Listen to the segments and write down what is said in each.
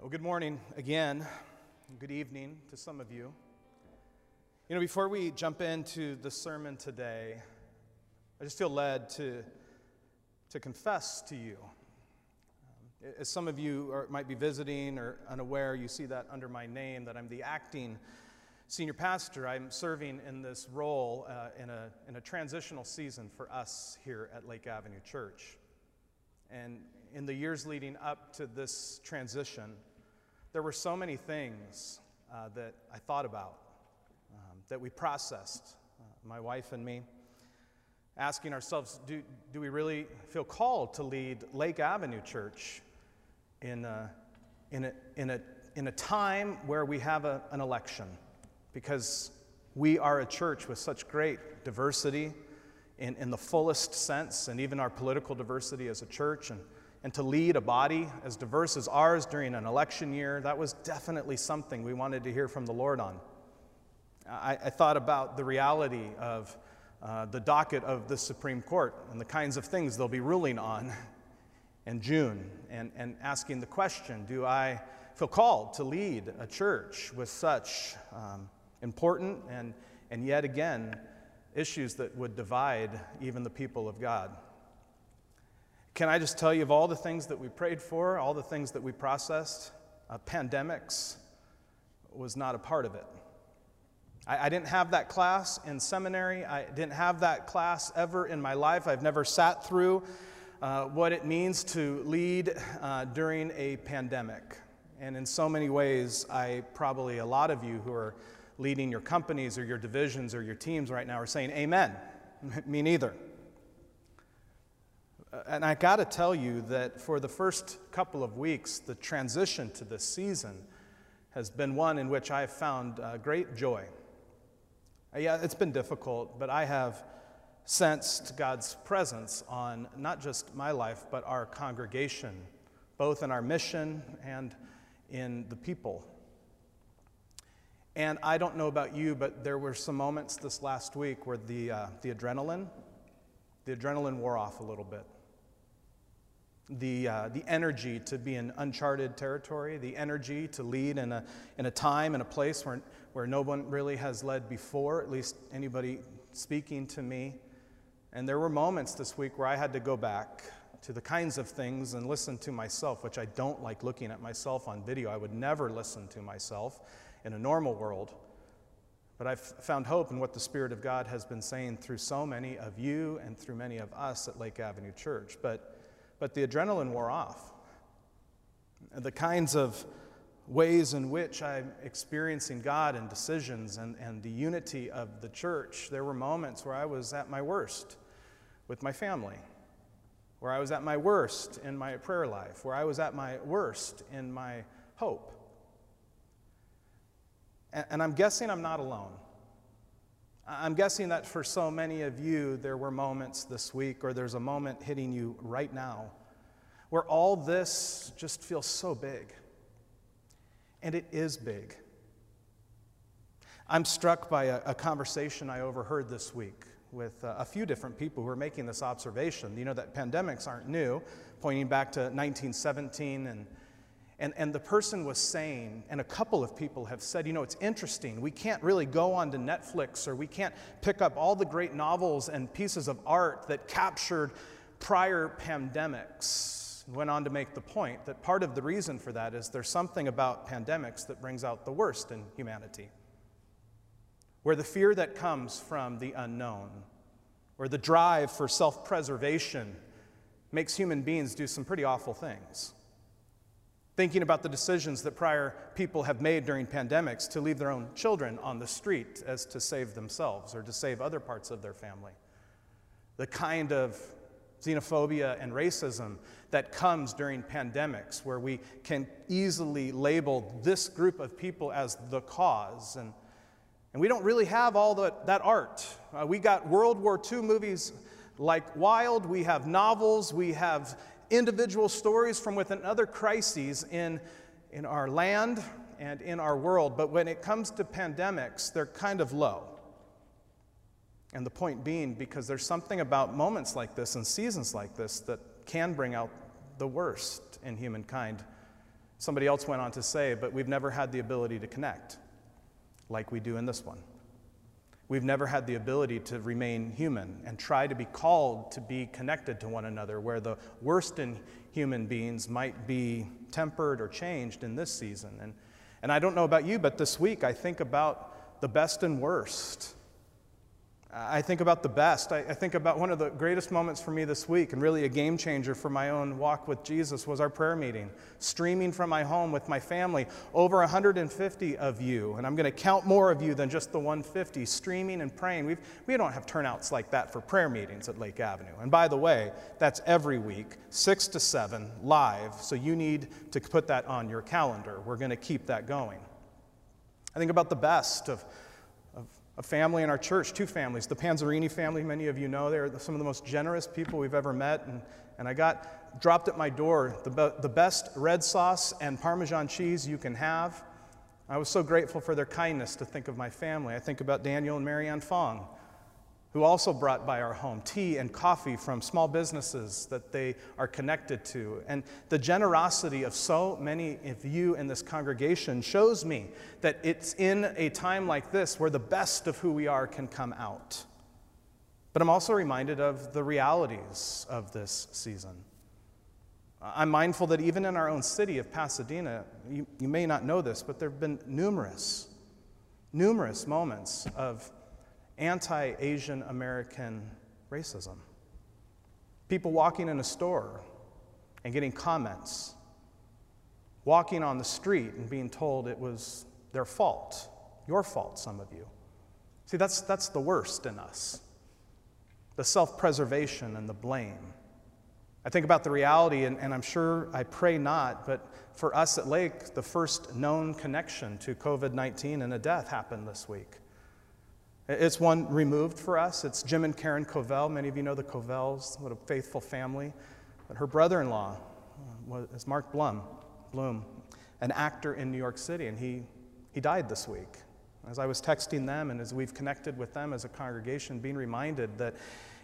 Well, good morning again. Good evening to some of you. You know, before we jump into the sermon today, I just feel led to, to confess to you. Um, as some of you are, might be visiting or unaware, you see that under my name, that I'm the acting senior pastor. I'm serving in this role uh, in, a, in a transitional season for us here at Lake Avenue Church. And in the years leading up to this transition, there were so many things uh, that I thought about, um, that we processed, uh, my wife and me, asking ourselves do, do we really feel called to lead Lake Avenue Church in a, in a, in a, in a time where we have a, an election? Because we are a church with such great diversity in, in the fullest sense, and even our political diversity as a church. And and to lead a body as diverse as ours during an election year, that was definitely something we wanted to hear from the Lord on. I, I thought about the reality of uh, the docket of the Supreme Court and the kinds of things they'll be ruling on in June, and, and asking the question do I feel called to lead a church with such um, important and, and yet again issues that would divide even the people of God? Can I just tell you of all the things that we prayed for, all the things that we processed, uh, pandemics was not a part of it. I, I, didn't have that class in seminary. I didn't have that class ever in my life. I've never sat through uh, what it means to lead uh, during a pandemic. And in so many ways, I probably, a lot of you who are leading your companies or your divisions or your teams right now are saying, Amen. Me neither. And I got to tell you that for the first couple of weeks, the transition to this season has been one in which I have found uh, great joy. Uh, yeah, it's been difficult, but I have sensed God's presence on not just my life, but our congregation, both in our mission and in the people. And I don't know about you, but there were some moments this last week where the, uh, the adrenaline, the adrenaline wore off a little bit the, uh, the energy to be in uncharted territory, the energy to lead in a, in a time and a place where, where no one really has led before, at least anybody speaking to me. And there were moments this week where I had to go back to the kinds of things and listen to myself, which I don't like looking at myself on video. I would never listen to myself in a normal world. But I've found hope in what the Spirit of God has been saying through so many of you and through many of us at Lake Avenue Church. But but the adrenaline wore off. The kinds of ways in which I'm experiencing God and decisions and, and the unity of the church, there were moments where I was at my worst with my family, where I was at my worst in my prayer life, where I was at my worst in my hope. And, and I'm guessing I'm not alone. I'm guessing that for so many of you, there were moments this week, or there's a moment hitting you right now, where all this just feels so big. And it is big. I'm struck by a, a conversation I overheard this week with a few different people who are making this observation. You know that pandemics aren't new, pointing back to 1917 and and, and the person was saying, and a couple of people have said, you know, it's interesting. We can't really go onto Netflix or we can't pick up all the great novels and pieces of art that captured prior pandemics. Went on to make the point that part of the reason for that is there's something about pandemics that brings out the worst in humanity. Where the fear that comes from the unknown, or the drive for self preservation, makes human beings do some pretty awful things thinking about the decisions that prior people have made during pandemics to leave their own children on the street as to save themselves or to save other parts of their family. The kind of xenophobia and racism that comes during pandemics, where we can easily label this group of people as the cause. And, and we don't really have all the, that art. Uh, we got World War II movies like Wild, we have novels, we have individual stories from within other crises in, in our land and in our world, but when it comes to pandemics, they're kind of low. And the point being, because there's something about moments like this and seasons like this that can bring out the worst in humankind Somebody else went on to say, but we've never had the ability to connect like we do in this one. We've never had the ability to remain human and try to be called to be connected to one another, where the worst in human beings might be tempered or changed in this season. And, and I don't know about you, but this week I think about the best and worst I think about the best. I, I, think about one of the greatest moments for me this week, and really a game changer for my own walk with Jesus, was our prayer meeting, streaming from my home with my family. Over 150 of you, and I'm going to count more of you than just the 150, streaming and praying. We've, we don't have turnouts like that for prayer meetings at Lake Avenue. And by the way, that's every week, 6 to 7, live, so you need to put that on your calendar. We're going to keep that going. I think about the best of a family in our church, two families. The Panzerini family, many of you know, they're some of the most generous people we've ever met. And, and I got dropped at my door the, the best red sauce and Parmesan cheese you can have. I was so grateful for their kindness to think of my family. I think about Daniel and Marianne Fong who also brought by our home tea and coffee from small businesses that they are connected to. And the generosity of so many of you in this congregation shows me that it's in a time like this where the best of who we are can come out. But I'm also reminded of the realities of this season. I'm mindful that even in our own city of Pasadena, you, you may not know this, but there have been numerous, numerous moments of anti Asian American racism. People walking in a store and getting comments, walking on the street and being told it was their fault, your fault, some of you. See, that's, that's the worst in us the self preservation and the blame. I think about the reality, and, and, I'm sure I pray not, but for us at Lake, the first known connection to COVID 19 and a death happened this week. It's one removed for us. It's Jim and Karen Covell. Many of you know the Covells, what a faithful family. But her brother in law uh, is Mark Blum, Bloom, an actor in New York City, and he, he died this week. As I was texting them and as we've connected with them as a congregation, being reminded that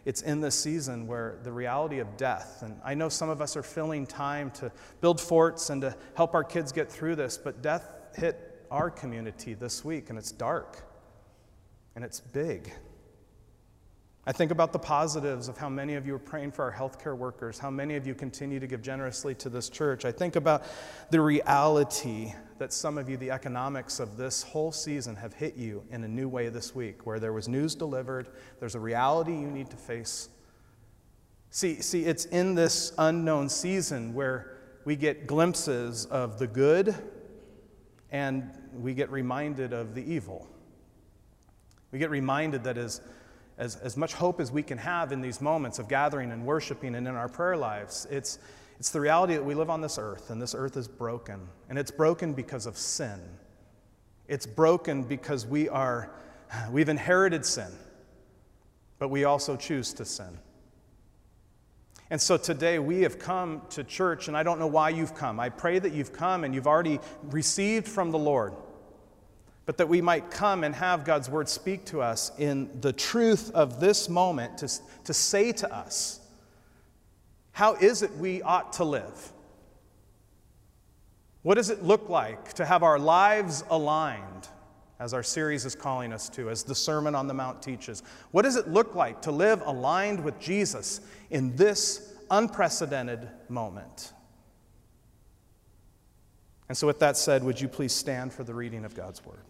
it's in this season where the reality of death, and I know some of us are filling time to build forts and to help our kids get through this, but death hit our community this week, and it's dark and it's big. I think about the positives of how many of you are praying for our healthcare workers, how many of you continue to give generously to this church. I think about the reality that some of you, the economics of this whole season, have hit you in a new way this week, where there was news delivered, there's a reality you need to face. See, see, it's in this unknown season where we get glimpses of the good and we get reminded of the evil. We get reminded that as, as, as much hope as we can have in these moments of gathering and worshiping and in our prayer lives, it's, it's the reality that we live on this earth, and this earth is broken. And it's broken because of sin. It's broken because we are, we've inherited sin, but we also choose to sin. And so today we have come to church, and I don't know why you've come. I pray that you've come and you've already received from the Lord but that we might come and have God's word speak to us in the truth of this moment to, to say to us, how is it we ought to live? What does it look like to have our lives aligned, as our series is calling us to, as the Sermon on the Mount teaches? What does it look like to live aligned with Jesus in this unprecedented moment? And so, with that said, would you please stand for the reading of God's Word?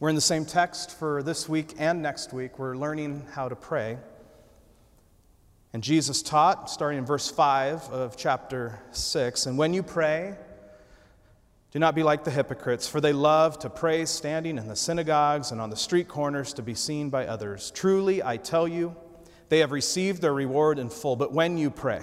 We're in the same text for this week and next week. We're learning how to pray. And Jesus taught, starting in verse 5 of chapter 6, and when you pray, do not be like the hypocrites, for they love to pray standing in the synagogues and on the street corners to be seen by others. Truly, I tell you, they have received their reward in full. But when you pray,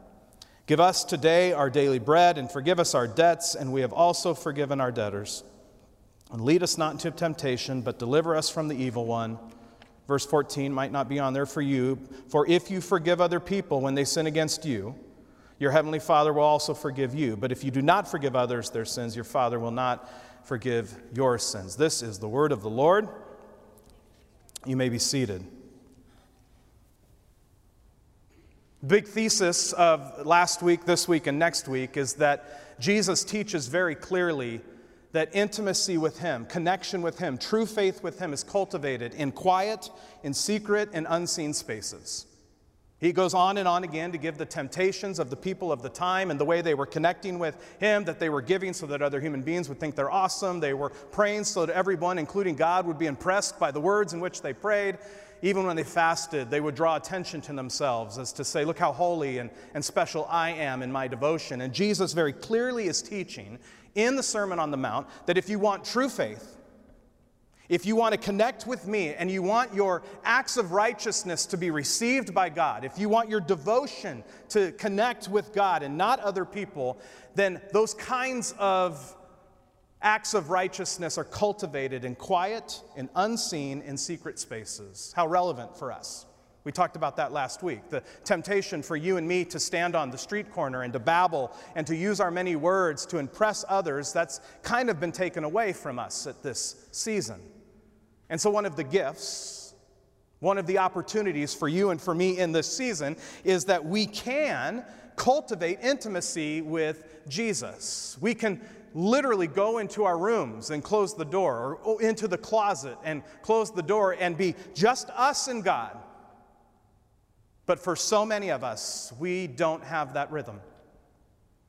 Give us today our daily bread, and forgive us our debts, and we have also forgiven our debtors. And lead us not into temptation, but deliver us from the evil one. Verse 14 might not be on there for you. For if you forgive other people when they sin against you, your heavenly Father will also forgive you. But if you do not forgive others their sins, your Father will not forgive your sins. This is the word of the Lord. You may be seated. Big thesis of last week, this week, and next week is that Jesus teaches very clearly that intimacy with Him, connection with Him, true faith with Him is cultivated in quiet, in secret, and unseen spaces. He goes on and on again to give the temptations of the people of the time and the way they were connecting with Him, that they were giving so that other human beings would think they're awesome. They were praying so that everyone, including God, would be impressed by the words in which they prayed even when they fasted, they would draw attention to themselves as to say, Look how holy and, and special I am in my devotion. And Jesus very clearly is teaching in the Sermon on the Mount that if you want true faith, if you want to connect with me and you want your acts of righteousness to be received by God, if you want your devotion to connect with God and not other people, then those kinds of Acts of righteousness are cultivated in quiet and unseen in secret spaces. How relevant for us. We talked about that last week. The temptation for you and me to stand on the street corner and to babble and to use our many words to impress others, that's kind of been taken away from us at this season. And so, one of the gifts, one of the opportunities for you and for me in this season is that we can cultivate intimacy with Jesus. We can literally go into our rooms and close the door, or oh, into the closet and close the door and be just us and God. But for so many of us, we don't have that rhythm.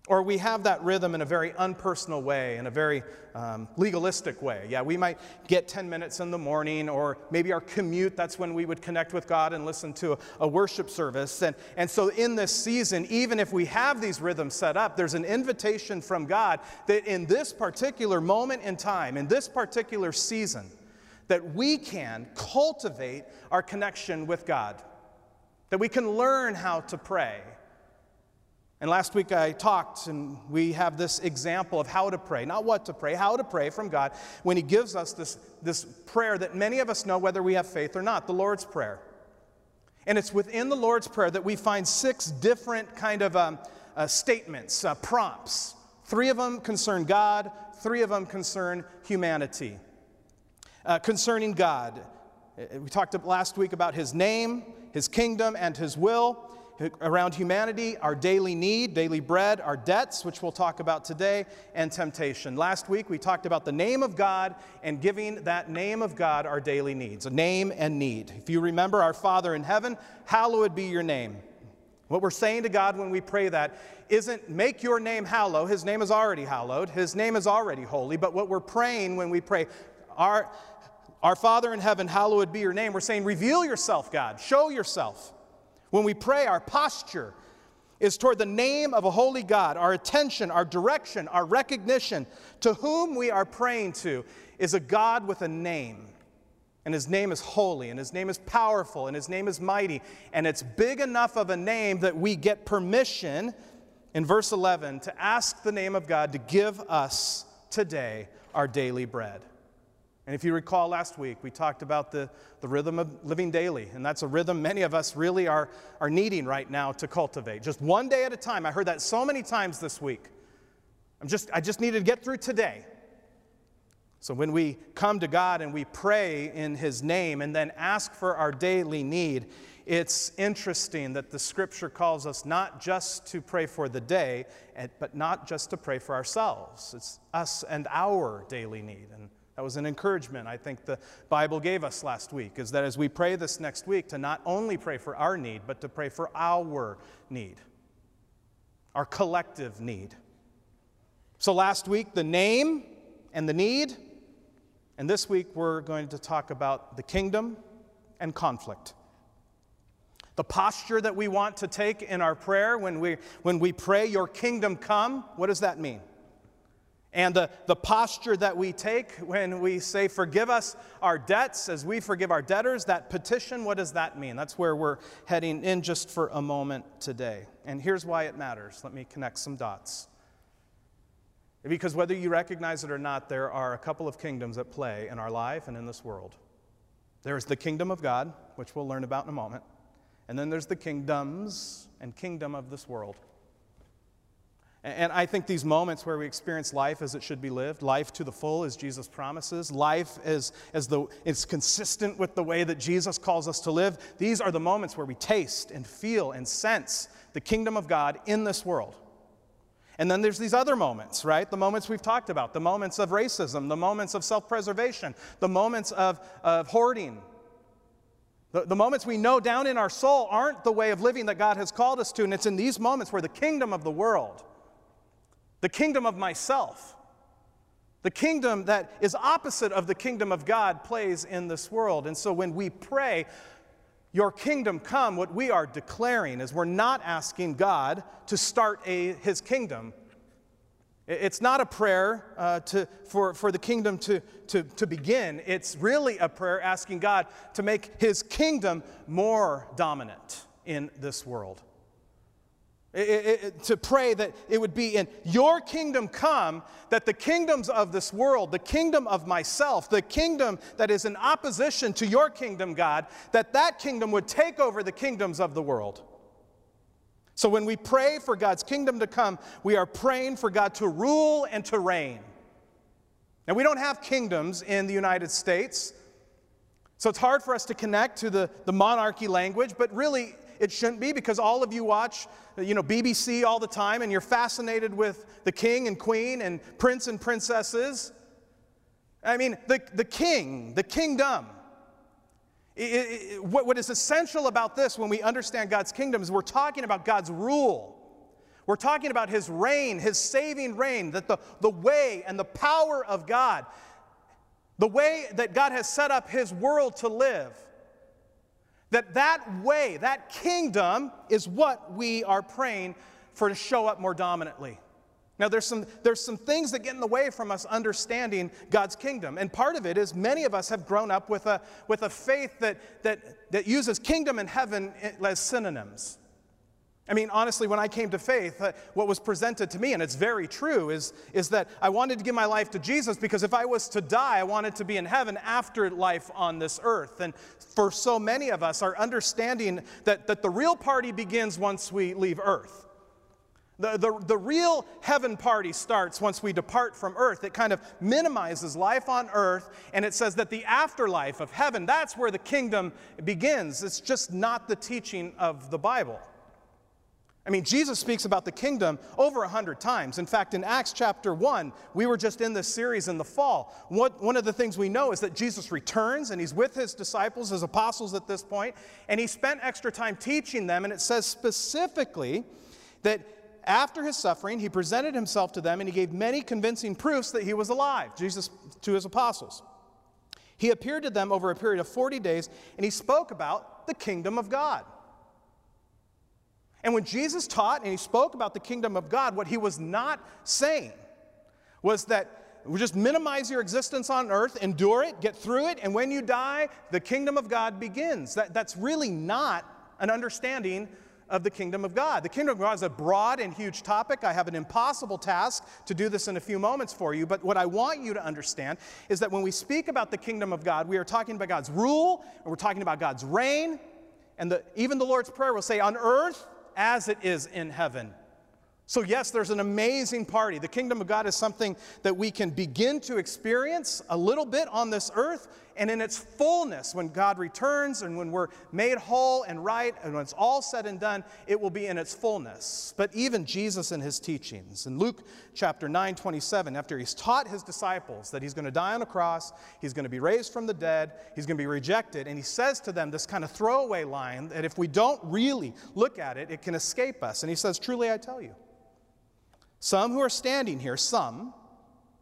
Or we have that rhythm in a very unpersonal way, in a very um, legalistic way. Yeah, we might get 10 minutes in the morning, or maybe our commute, that's when we would connect with God and listen to a, a worship service. And, and so, in this season, even if we have these rhythms set up, there's an invitation from God that in this particular moment in time, in this particular season, that we can cultivate our connection with God, that we can learn how to pray and last week I talked, and we have this example of how to pray, not what to pray, how to pray from God when He gives us this, this prayer that many of us know whether we have faith or not, the Lord's Prayer. And it's within the Lord's Prayer that we find six different kind of um, uh, statements, uh, prompts. Three of them concern God, three of them concern humanity. Uh, concerning God, uh, we talked last week about His name, His kingdom, and His will around humanity, our daily need, daily bread, our debts, which we'll talk about today, and temptation. Last week we talked about the name of God and giving that name of God our daily needs, a name and need. If you remember, our Father in heaven, hallowed be your name. What we're saying to God when we pray that isn't make your name hallow. His name is already hallowed. His name is already holy. But what we're praying when we pray, our, our Father in heaven, hallowed be your name, we're saying, reveal yourself, God. Show yourself. When we pray, our posture is toward the name of a holy God. Our attention, our direction, our recognition to whom we are praying to is a God with a name. And his name is holy, and his name is powerful, and his name is mighty. And it's big enough of a name that we get permission in verse 11 to ask the name of God to give us today our daily bread. And if you recall last week, we talked about the, the rhythm of living daily. And that's a rhythm many of us really are, are needing right now to cultivate. Just one day at a time. I heard that so many times this week. I'm just, I just needed to get through today. So when we come to God and we pray in His name and then ask for our daily need, it's interesting that the scripture calls us not just to pray for the day, but not just to pray for ourselves. It's us and our daily need. And that was an encouragement I think the Bible gave us last week, is that as we pray this next week, to not only pray for our need, but to pray for our need, our collective need. So last week, the name and the need, and this week we're going to talk about the kingdom and conflict. The posture that we want to take in our prayer when we, when we pray, Your kingdom come, what does that mean? And the, the posture that we take when we say, Forgive us our debts as we forgive our debtors, that petition, what does that mean? That's where we're heading in just for a moment today. And here's why it matters. Let me connect some dots. Because whether you recognize it or not, there are a couple of kingdoms at play in our life and in this world. There is the kingdom of God, which we'll learn about in a moment, and then there's the kingdoms and kingdom of this world. And I think these moments where we experience life as it should be lived, life to the full as Jesus promises, life as, as the, it's consistent with the way that Jesus calls us to live, these are the moments where we taste and feel and sense the kingdom of God in this world. And then there's these other moments, right? The moments we've talked about, the moments of racism, the moments of self preservation, the moments of, of hoarding. The, the moments we know down in our soul aren't the way of living that God has called us to. And it's in these moments where the kingdom of the world, the kingdom of myself, the kingdom that is opposite of the kingdom of God plays in this world. And so when we pray, Your kingdom come, what we are declaring is we're not asking God to start a, his kingdom. It's not a prayer uh, to, for, for the kingdom to, to, to begin. It's really a prayer asking God to make his kingdom more dominant in this world. It, it, to pray that it would be in your kingdom come, that the kingdoms of this world, the kingdom of myself, the kingdom that is in opposition to your kingdom, God, that that kingdom would take over the kingdoms of the world. So when we pray for God's kingdom to come, we are praying for God to rule and to reign. Now, we don't have kingdoms in the United States, so it's hard for us to connect to the, the monarchy language, but really, it shouldn't be because all of you watch, you know, BBC all the time and you're fascinated with the king and queen and prince and princesses. I mean, the, the king, the kingdom. It, it, what, what is essential about this when we understand God's kingdom is we're talking about God's rule. We're talking about his reign, his saving reign, that the, the way and the power of God, the way that God has set up his world to live, that that way, that kingdom is what we are praying for to show up more dominantly. Now, there's some, there's some things that get in the way from us understanding God's kingdom. And part of it is many of us have grown up with a, with a faith that, that, that uses kingdom and heaven as synonyms. I mean, honestly, when I came to faith, uh, what was presented to me, and it's very true, is, is that I wanted to give my life to Jesus because if I was to die, I wanted to be in heaven after life on this earth. And for so many of us, our understanding that, that the real party begins once we leave earth. The, the, the real heaven party starts once we depart from earth. It kind of minimizes life on earth, and it says that the afterlife of heaven, that's where the kingdom begins. It's just not the teaching of the Bible. I mean, Jesus speaks about the kingdom over a hundred times. In fact, in Acts chapter 1, we were just in this series in the fall. What, one of the things we know is that Jesus returns and he's with his disciples, his apostles at this point, and he spent extra time teaching them. And it says specifically that after his suffering, he presented himself to them and he gave many convincing proofs that he was alive, Jesus to his apostles. He appeared to them over a period of 40 days and he spoke about the kingdom of God. And when Jesus taught and he spoke about the kingdom of God, what he was not saying was that just minimize your existence on earth, endure it, get through it, and when you die, the kingdom of God begins. That, that's really not an understanding of the kingdom of God. The kingdom of God is a broad and huge topic. I have an impossible task to do this in a few moments for you, but what I want you to understand is that when we speak about the kingdom of God, we are talking about God's rule, and we're talking about God's reign, and the, even the Lord's Prayer will say, on earth as it is in heaven. So, yes, there's an amazing party. The kingdom of God is something that we can begin to experience a little bit on this earth, and in its fullness, when God returns and when we're made whole and right, and when it's all said and done, it will be in its fullness. But even Jesus in his teachings, in Luke chapter 9, 27, after he's taught his disciples that he's going to die on a cross, he's going to be raised from the dead, he's going to be rejected, and he says to them this kind of throwaway line that if we don't really look at it, it can escape us. And he says, Truly I tell you, some who are standing here, some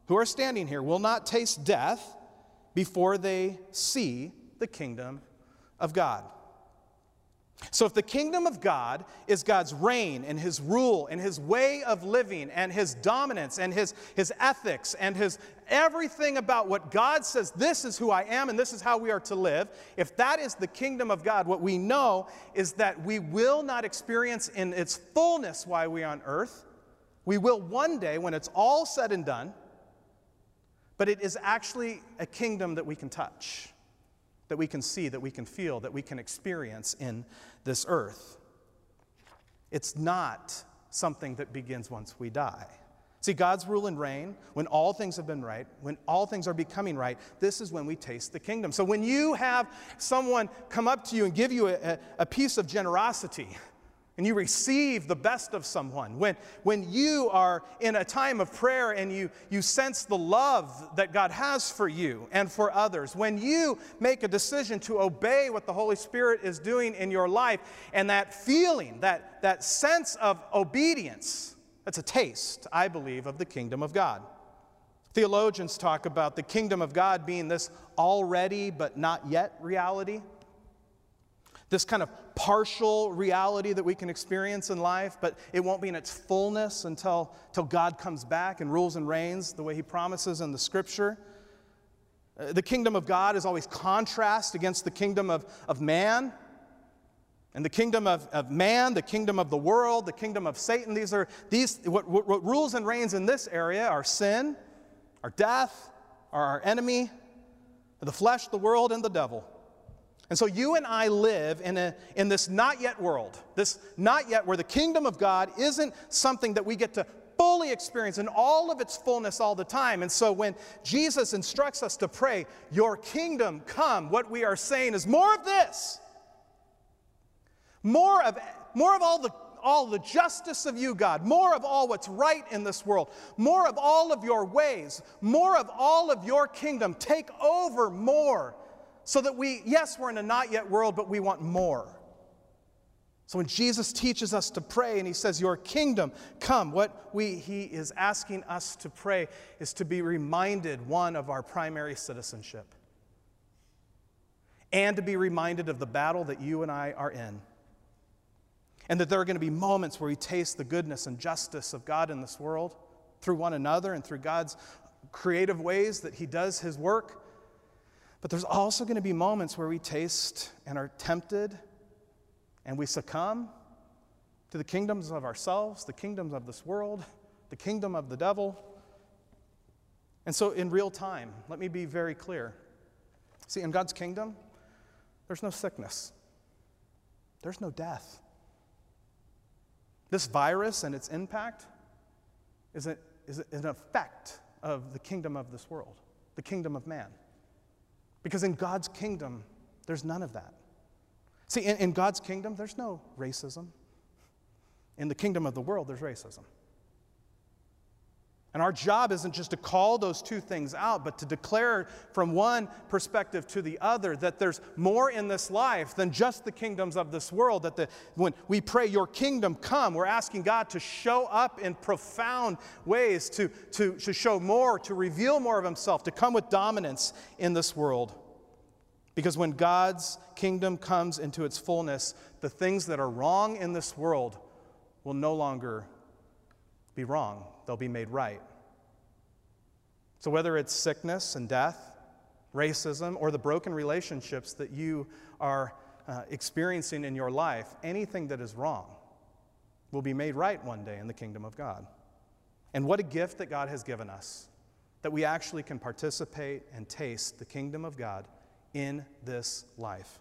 who are standing here, will not taste death before they see the kingdom of God. So, if the kingdom of God is God's reign and his rule and his way of living and his dominance and his, his ethics and his everything about what God says, this is who I am and this is how we are to live, if that is the kingdom of God, what we know is that we will not experience in its fullness while we on earth. We will one day when it's all said and done, but it is actually a kingdom that we can touch that we can see, that we can feel, that we can experience in this earth. It's not something that begins once we die. See, God's rule and reign, when all things have been right, when all things are becoming right, this is when we taste the kingdom. So when you have someone come up to you and give you a, a piece of generosity, and you receive the best of someone, when, when you are in a time of prayer and you, you sense the love that God has for you and for others, when you make a decision to obey what the Holy Spirit is doing in your life, and that feeling, that, that sense of obedience, that's a taste, I believe, of the kingdom of God. Theologians talk about the kingdom of God being this already but not yet reality this kind of partial reality that we can experience in life, but it won't be in its fullness until, until God comes back and rules and reigns the way He promises in the scripture. Uh, the kingdom of God is always contrast against the kingdom of, of man. And the kingdom of, of man, the kingdom of the world, the kingdom of Satan, these are these what, what, what rules and reigns in this area are sin, our death, are our enemy, the flesh, the world, and the devil. And so you and I live in, a, in this not yet world, this not yet where the kingdom of God isn't something that we get to fully experience in all of its fullness all the time. And so when Jesus instructs us to pray, Your kingdom come, what we are saying is more of this, more of, more of all the all the justice of you, God, more of all what's right in this world, more of all of your ways, more of all of your kingdom. Take over more so that we, yes, we're in a not yet world, but we want more. So when Jesus teaches us to pray and he says, Your kingdom come, what we, he is asking us to pray is to be reminded, one, of our primary citizenship, and to be reminded of the battle that you and I are in. And that there are going to be moments where we taste the goodness and justice of God in this world through one another and through God's creative ways that he does his work. But there's also going to be moments where we taste and are tempted and we succumb to the kingdoms of ourselves, the kingdoms of this world, the kingdom of the devil. And so, in real time, let me be very clear. See, in God's kingdom, there's no sickness, there's no death. This virus and its impact is, a, is an effect of the kingdom of this world, the kingdom of man. Because in God's kingdom, there's none of that. See, in, in, God's kingdom, there's no racism. In the kingdom of the world, there's racism. And our job isn't just to call those two things out, but to declare from one perspective to the other that there's more in this life than just the kingdoms of this world. That the, when we pray, Your kingdom come, we're asking God to show up in profound ways, to, to, to show more, to reveal more of Himself, to come with dominance in this world. Because when God's kingdom comes into its fullness, the things that are wrong in this world will no longer be wrong, they'll be made right. So, whether it's sickness and death, racism, or the broken relationships that you are uh, experiencing in your life, anything that is wrong will be made right one day in the kingdom of God. And what a gift that God has given us that we actually can participate and taste the kingdom of God in this life.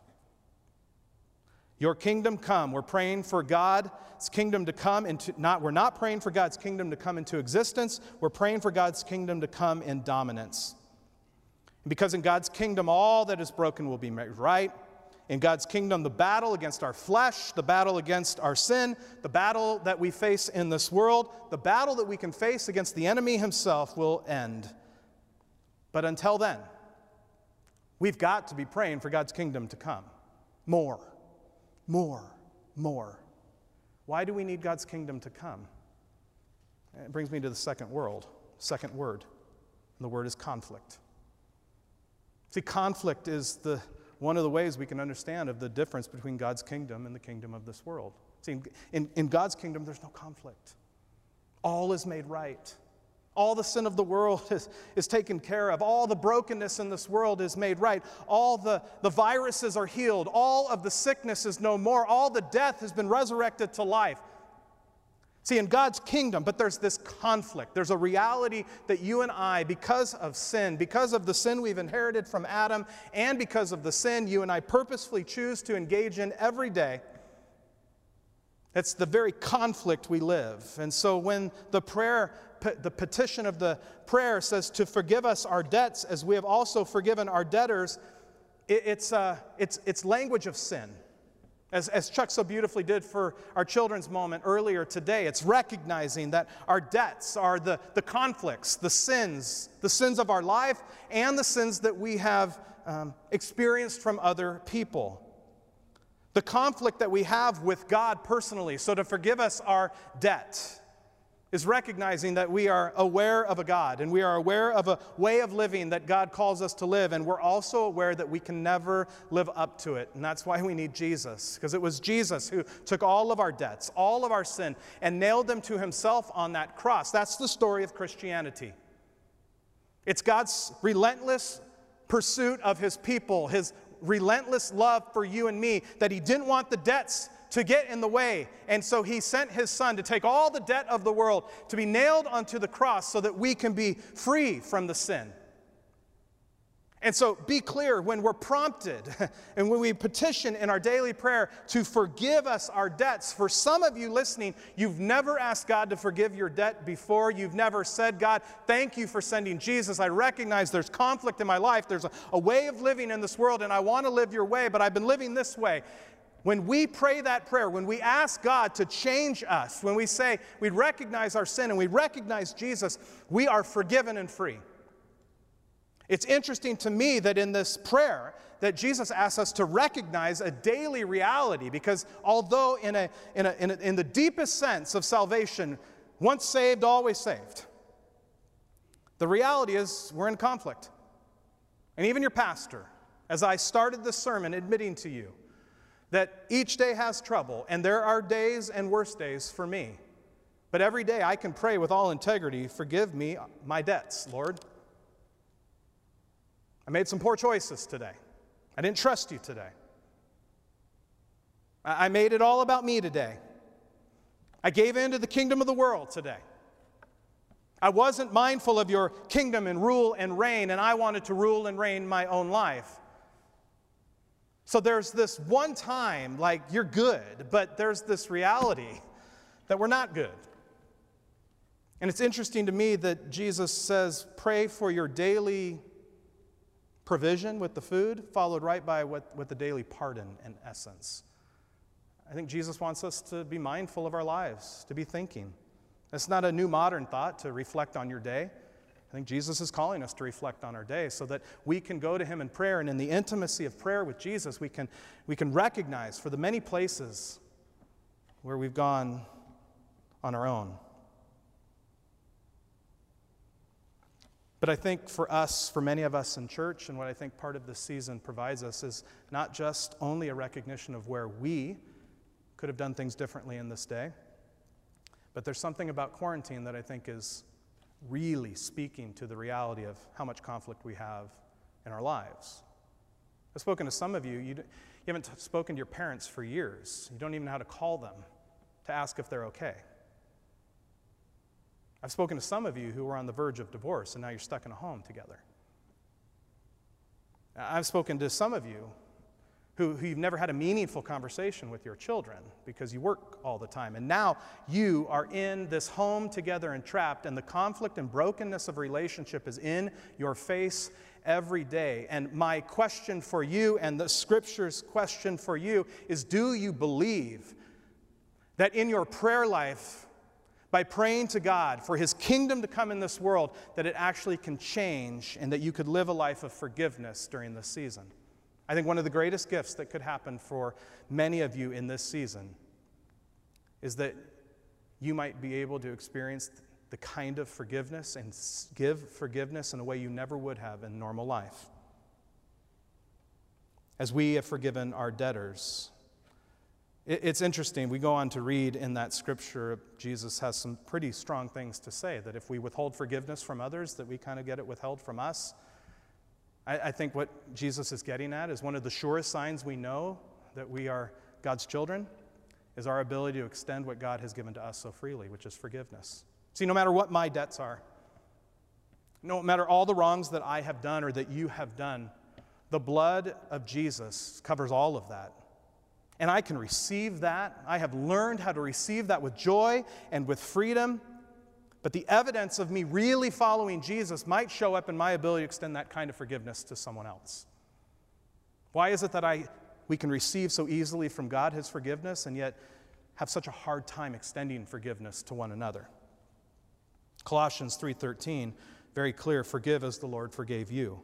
Your kingdom come. We're praying for God's kingdom to come into not we're not praying for God's kingdom to come into existence. We're praying for God's kingdom to come in dominance. Because in God's kingdom all that is broken will be made right. In God's kingdom, the battle against our flesh, the battle against our sin, the battle that we face in this world, the battle that we can face against the enemy himself will end. But until then, we've got to be praying for God's kingdom to come more more, more. Why do we need God's kingdom to come? It brings me to the second world, second word. And the word is conflict. See, conflict is the one of the ways we can understand of the difference between God's kingdom and the kingdom of this world. See, in, in God's kingdom, there's no conflict, all is made right. All the sin of the world is, is taken care of. All the brokenness in this world is made right. All the, the viruses are healed. All of the sickness is no more. All the death has been resurrected to life. See, in God's kingdom, but there's this conflict. There's a reality that you and I, because of sin, because of the sin we've inherited from Adam, and because of the sin you and I purposefully choose to engage in every day, it's the very conflict we live. And so when the prayer, the petition of the prayer says to forgive us our debts as we have also forgiven our debtors, it's, uh, it's, it's language of sin. As, as Chuck so beautifully did for our children's moment earlier today, it's recognizing that our debts are the, the conflicts, the sins, the sins of our life, and the sins that we have um, experienced from other people. The conflict that we have with God personally, so to forgive us our debt is recognizing that we are aware of a God and we are aware of a way of living that God calls us to live, and we're also aware that we can never live up to it. And that's why we need Jesus, because it was Jesus who took all of our debts, all of our sin, and nailed them to himself on that cross. That's the story of Christianity. It's God's relentless pursuit of his people, his relentless love for you and me, that he didn't want the debts to get in the way. And so he sent his son to take all the debt of the world, to be nailed onto the cross so that we can be free from the sin. And so be clear when we're prompted and when we petition in our daily prayer to forgive us our debts. For some of you listening, you've never asked God to forgive your debt before. You've never said, God, thank you for sending Jesus. I recognize there's conflict in my life. There's a, a way of living in this world, and I want to live your way, but I've been living this way. When we pray that prayer, when we ask God to change us, when we say we recognize our sin and we recognize Jesus, we are forgiven and free. It's interesting to me that in this prayer that Jesus asks us to recognize a daily reality because although in, a, in, a, in, a, in the deepest sense of salvation, once saved, always saved, the reality is we're in conflict. And even your pastor, as I started this sermon admitting to you, that each day has trouble, and there are days and worse days for me. But every day I can pray with all integrity, Forgive me my debts, Lord. I made some poor choices today. I didn't trust you today. I made it all about me today. I gave in to the kingdom of the world today. I wasn't mindful of your kingdom and rule and reign, and I wanted to rule and reign my own life. So there's this one time, like, you're good, but there's this reality that we're not good. And it's interesting to me that Jesus says, pray for your daily provision with the food, followed right by what, with the daily pardon, in essence. I think Jesus wants us to be mindful of our lives, to be thinking. It's not a new modern thought to reflect on your day. I think Jesus is calling us to reflect on our day so that we can go to Him in prayer. And in the intimacy of prayer with Jesus, we can, we can recognize for the many places where we've gone on our own. But I think for us, for many of us in church, and what I think part of this season provides us is not just only a recognition of where we could have done things differently in this day, but there's something about quarantine that I think is really speaking to the reality of how much conflict we have in our lives. I've spoken to some of you, you, you haven't spoken to your parents for years. You don't even know how to call them to ask if they're okay. I've spoken to some of you who were on the verge of divorce and now you're stuck in a home together. I've spoken to some of you who, who you've never had a meaningful conversation with your children because you work all the time. And now you are in this home together and trapped, and the conflict and brokenness of relationship is in your face every day. And my question for you, and the scripture's question for you, is do you believe that in your prayer life, by praying to God for His kingdom to come in this world, that it actually can change and that you could live a life of forgiveness during this season? I think one of the greatest gifts that could happen for many of you in this season is that you might be able to experience the kind of forgiveness and give forgiveness in a way you never would have in normal life. as we have forgiven our debtors. It's interesting. We go on to read in that scripture, Jesus has some pretty strong things to say that if we withhold forgiveness from others, that we kind of get it withheld from us. I, I think what Jesus is getting at is one of the surest signs we know that we are God's children is our ability to extend what God has given to us so freely, which is forgiveness. See, no matter what my debts are, no matter all the wrongs that I have done or that you have done, the blood of Jesus covers all of that. And I can receive that. I have learned how to receive that with joy and with freedom. But the evidence of me really following Jesus might show up in my ability to extend that kind of forgiveness to someone else. Why is it that I, we can receive so easily from God his forgiveness and yet have such a hard time extending forgiveness to one another? Colossians 3:13 very clear, forgive as the Lord forgave you.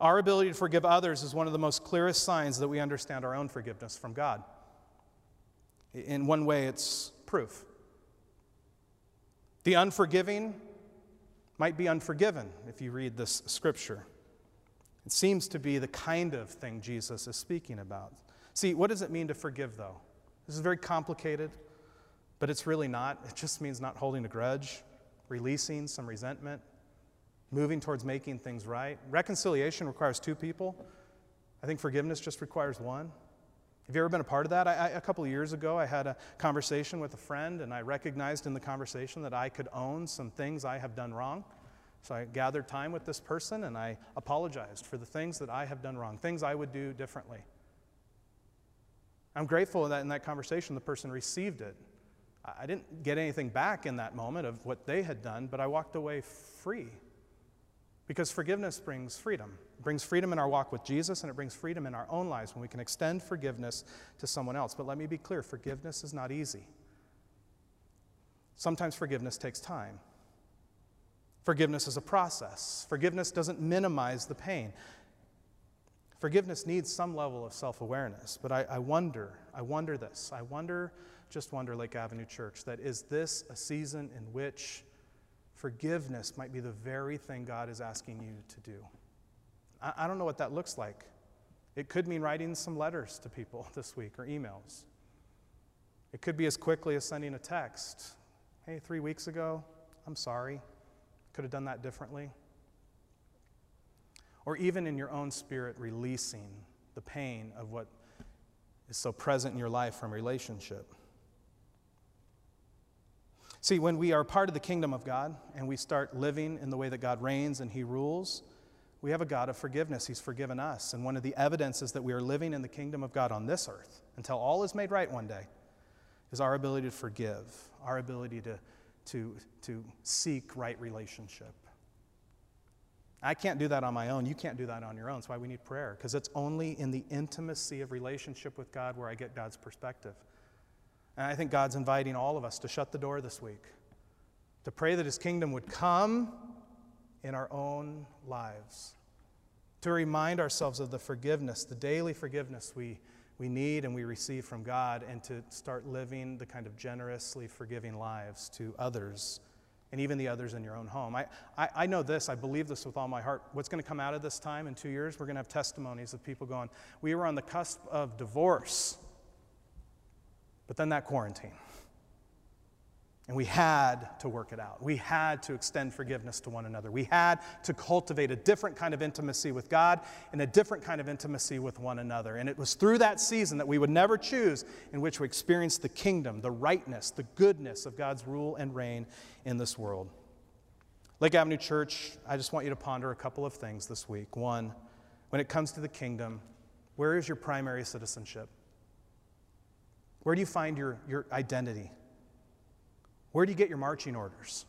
Our ability to forgive others is one of the most clearest signs that we understand our own forgiveness from God. In one way, it's proof. The unforgiving might be unforgiven if you read this scripture. It seems to be the kind of thing Jesus is speaking about. See, what does it mean to forgive, though? This is very complicated, but it's really not. It just means not holding a grudge, releasing some resentment, moving towards making things right. Reconciliation requires two people. I think forgiveness just requires one. Have you ever been a part of that? I, I, a couple of years ago, I had a conversation with a friend, and I recognized in the conversation that I could own some things I have done wrong. So I gathered time with this person and I apologized for the things that I have done wrong, things I would do differently. I'm grateful that in that conversation the person received it. I didn't get anything back in that moment of what they had done, but I walked away free because forgiveness brings freedom. It brings freedom in our walk with Jesus, and it brings freedom in our own lives when we can extend forgiveness to someone else. But let me be clear forgiveness is not easy. Sometimes forgiveness takes time. Forgiveness is a process. Forgiveness doesn't minimize the pain. Forgiveness needs some level of self awareness. But I, I, wonder, I wonder this. I wonder, just wonder, Lake Avenue Church, that is this a season in which forgiveness might be the very thing God is asking you to do. I, I don't know what that looks like. It could mean writing some letters to people this week or emails. It could be as quickly as sending a text. Hey, three weeks ago, I'm sorry. Could have done that differently. Or even in your own spirit, releasing the pain of what is so present in your life from relationship. See, when we are part of the kingdom of God and we start living in the way that God reigns and He rules, we have a God of forgiveness. He's forgiven us. And one of the evidences that we are living in the kingdom of God on this earth until all is made right one day is our ability to forgive, our ability to, to, to seek right relationship. I can't do that on my own. You can't do that on your own. That's why we need prayer, because it's only in the intimacy of relationship with God where I get God's perspective. And I think God's inviting all of us to shut the door this week, to pray that His kingdom would come in our own lives, to remind ourselves of the forgiveness, the daily forgiveness we, we need and we receive from God, and to start living the kind of generously forgiving lives to others and even the others in your own home. I, I, I, know this, I believe this with all my heart. What's going to come out of this time in two years, we're going to have testimonies of people going, We were on the cusp of divorce. But then that quarantine. And we had to work it out. We had to extend forgiveness to one another. We had to cultivate a different kind of intimacy with God and a different kind of intimacy with one another. And it was through that season that we would never choose in which we experienced the kingdom, the rightness, the goodness of God's rule and reign in this world. Lake Avenue Church, I just want you to ponder a couple of things this week. One, when it comes to the kingdom, where is your primary citizenship? Where do you find your, your identity? Where do you get your marching orders?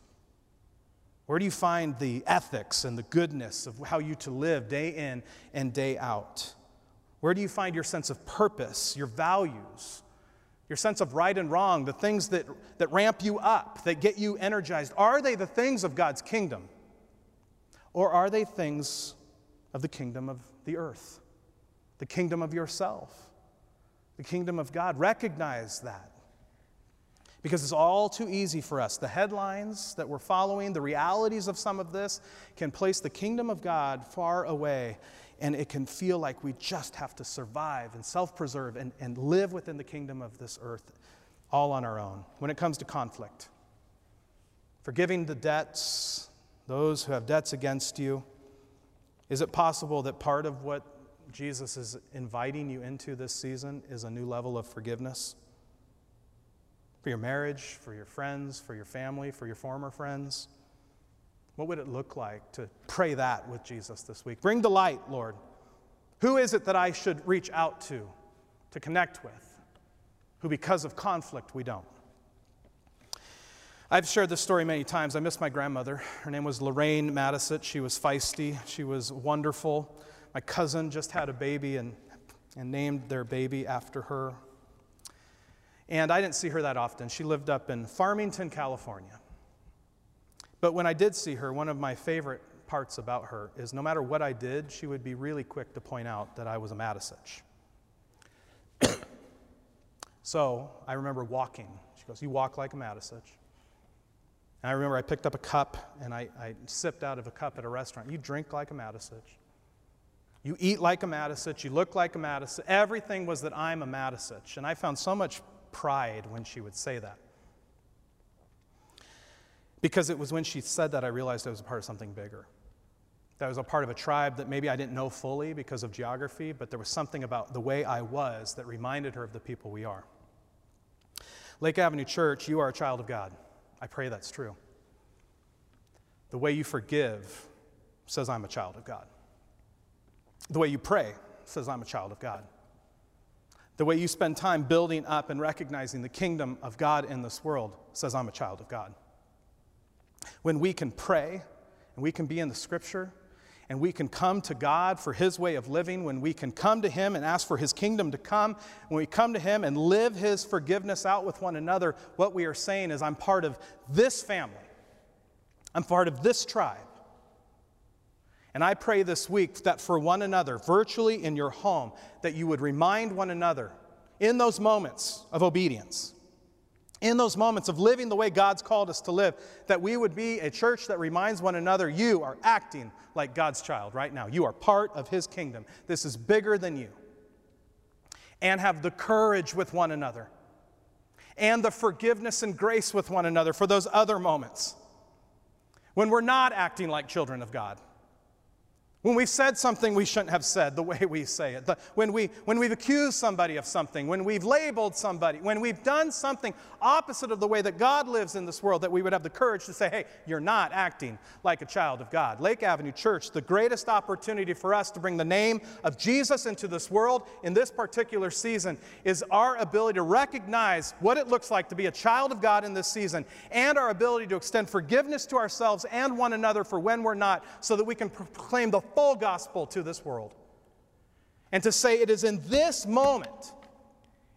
Where do you find the ethics and the goodness of how you to live day in and day out? Where do you find your sense of purpose, your values, your sense of right and wrong, the things that, that ramp you up, that get you energized? Are they the things of God's kingdom? Or are they things of the kingdom of the earth, the kingdom of yourself? The kingdom of God. Recognize that. Because it's all too easy for us. The headlines that we're following, the realities of some of this, can place the kingdom of God far away, and it can feel like we just have to survive and self preserve and, and live within the kingdom of this earth all on our own. When it comes to conflict, forgiving the debts, those who have debts against you, is it possible that part of what Jesus is inviting you into this season is a new level of forgiveness? For your marriage, for your friends, for your family, for your former friends? What would it look like to pray that with Jesus this week? Bring the light, Lord. Who is it that I should reach out to, to connect with, who because of conflict we don't? I've shared this story many times. I miss my grandmother. Her name was Lorraine Madison. She was feisty, she was wonderful. My cousin just had a baby and, and named their baby after her. And I didn't see her that often. She lived up in Farmington, California. But when I did see her, one of my favorite parts about her is no matter what I did, she would be really quick to point out that I was a Matisich. so I remember walking. She goes, You walk like a Matisich. And I remember I picked up a cup and I, I sipped out of a cup at a restaurant. You drink like a Matisich. You eat like a Matisich. You look like a Matisich. Everything was that I'm a Matisich. And I found so much pride when she would say that. Because it was when she said that I realized I was a part of something bigger. That I was a part of a tribe that maybe I didn't know fully because of geography, but there was something about the way I was that reminded her of the people we are. Lake Avenue Church, you are a child of God. I pray that's true. The way you forgive says I'm a child of God. The way you pray says I'm a child of God. The way you spend time building up and recognizing the kingdom of God in this world says I'm a child of God. When we can pray and we can be in the scripture and we can come to God for His way of living, when we can come to Him and ask for His kingdom to come, when we come to Him and live His forgiveness out with one another, what we are saying is, I'm part of this family. I'm part of this tribe. And I pray this week that for one another, virtually in your home, that you would remind one another in those moments of obedience, in those moments of living the way God's called us to live, that we would be a church that reminds one another you are acting like God's child right now. You are part of His kingdom. This is bigger than you. And have the courage with one another and the forgiveness and grace with one another for those other moments when we're not acting like children of God. When we've said something we shouldn't have said the way we say it, the, when, we, when we've accused somebody of something, when we've labeled somebody, when we've done something opposite of the way that God lives in this world, that we would have the courage to say, hey, you're not acting like a child of God. Lake Avenue Church, the greatest opportunity for us to bring the name of Jesus into this world in this particular season is our ability to recognize what it looks like to be a child of God in this season and our ability to extend forgiveness to ourselves and one another for when we're not, so that we can proclaim the full gospel to this world. And to say it is in this moment,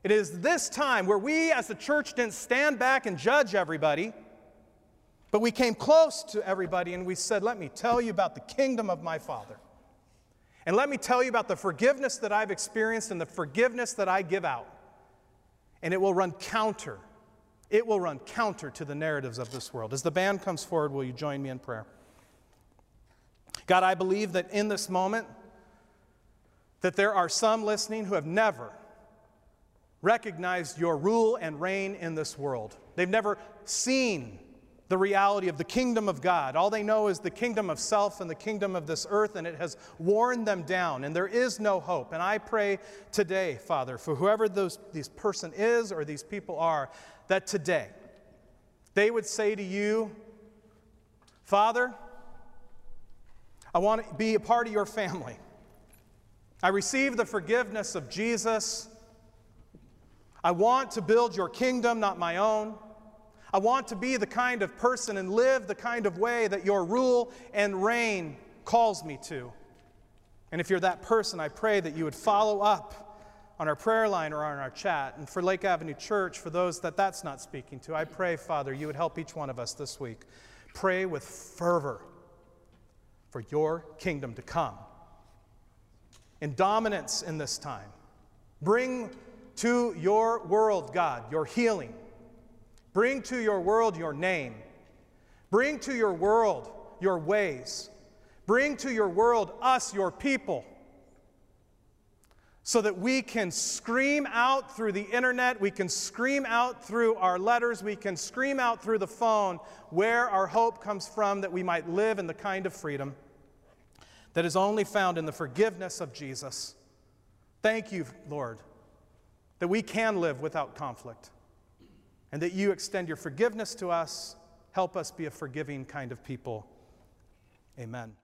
it is this time where we as the church didn't stand back and judge everybody, but we came close to everybody and we said, Let me tell you about the kingdom of my Father. And let me tell you about the forgiveness that I've experienced and the forgiveness that I give out. And it will run counter. It will run counter to the narratives of this world. As the band comes forward, will you join me in prayer? God, I believe that in this moment, that there are some listening who have never recognized your rule and reign in this world. They've never seen the reality of the kingdom of God. All they know is the kingdom of self and the kingdom of this earth, and it has worn them down, and there is no hope. And I pray today, Father, for whoever those, this person is or these people are, that today they would say to you, Father, I want to be a part of your family. I receive the forgiveness of Jesus. I want to build your kingdom, not my own. I want to be the kind of person and live the kind of way that your rule and reign calls me to. And if you're that person, I pray that you would follow up on our prayer line or on our chat. And for Lake Avenue Church, for those that that's not speaking to, I pray, Father, you would help each one of us this week. Pray with fervor for your kingdom to come. In dominance in this time, bring to your world, God, your healing. Bring to your world your name. Bring to your world your ways. Bring to your world us, your people, so that we can scream out through the internet, we can scream out through our letters, we can scream out through the phone where our hope comes from, that we might live in the kind of freedom that is only found in the forgiveness of Jesus. Thank you, Lord, that we can live without conflict and that you extend your forgiveness to us. Help us be a forgiving kind of people. Amen.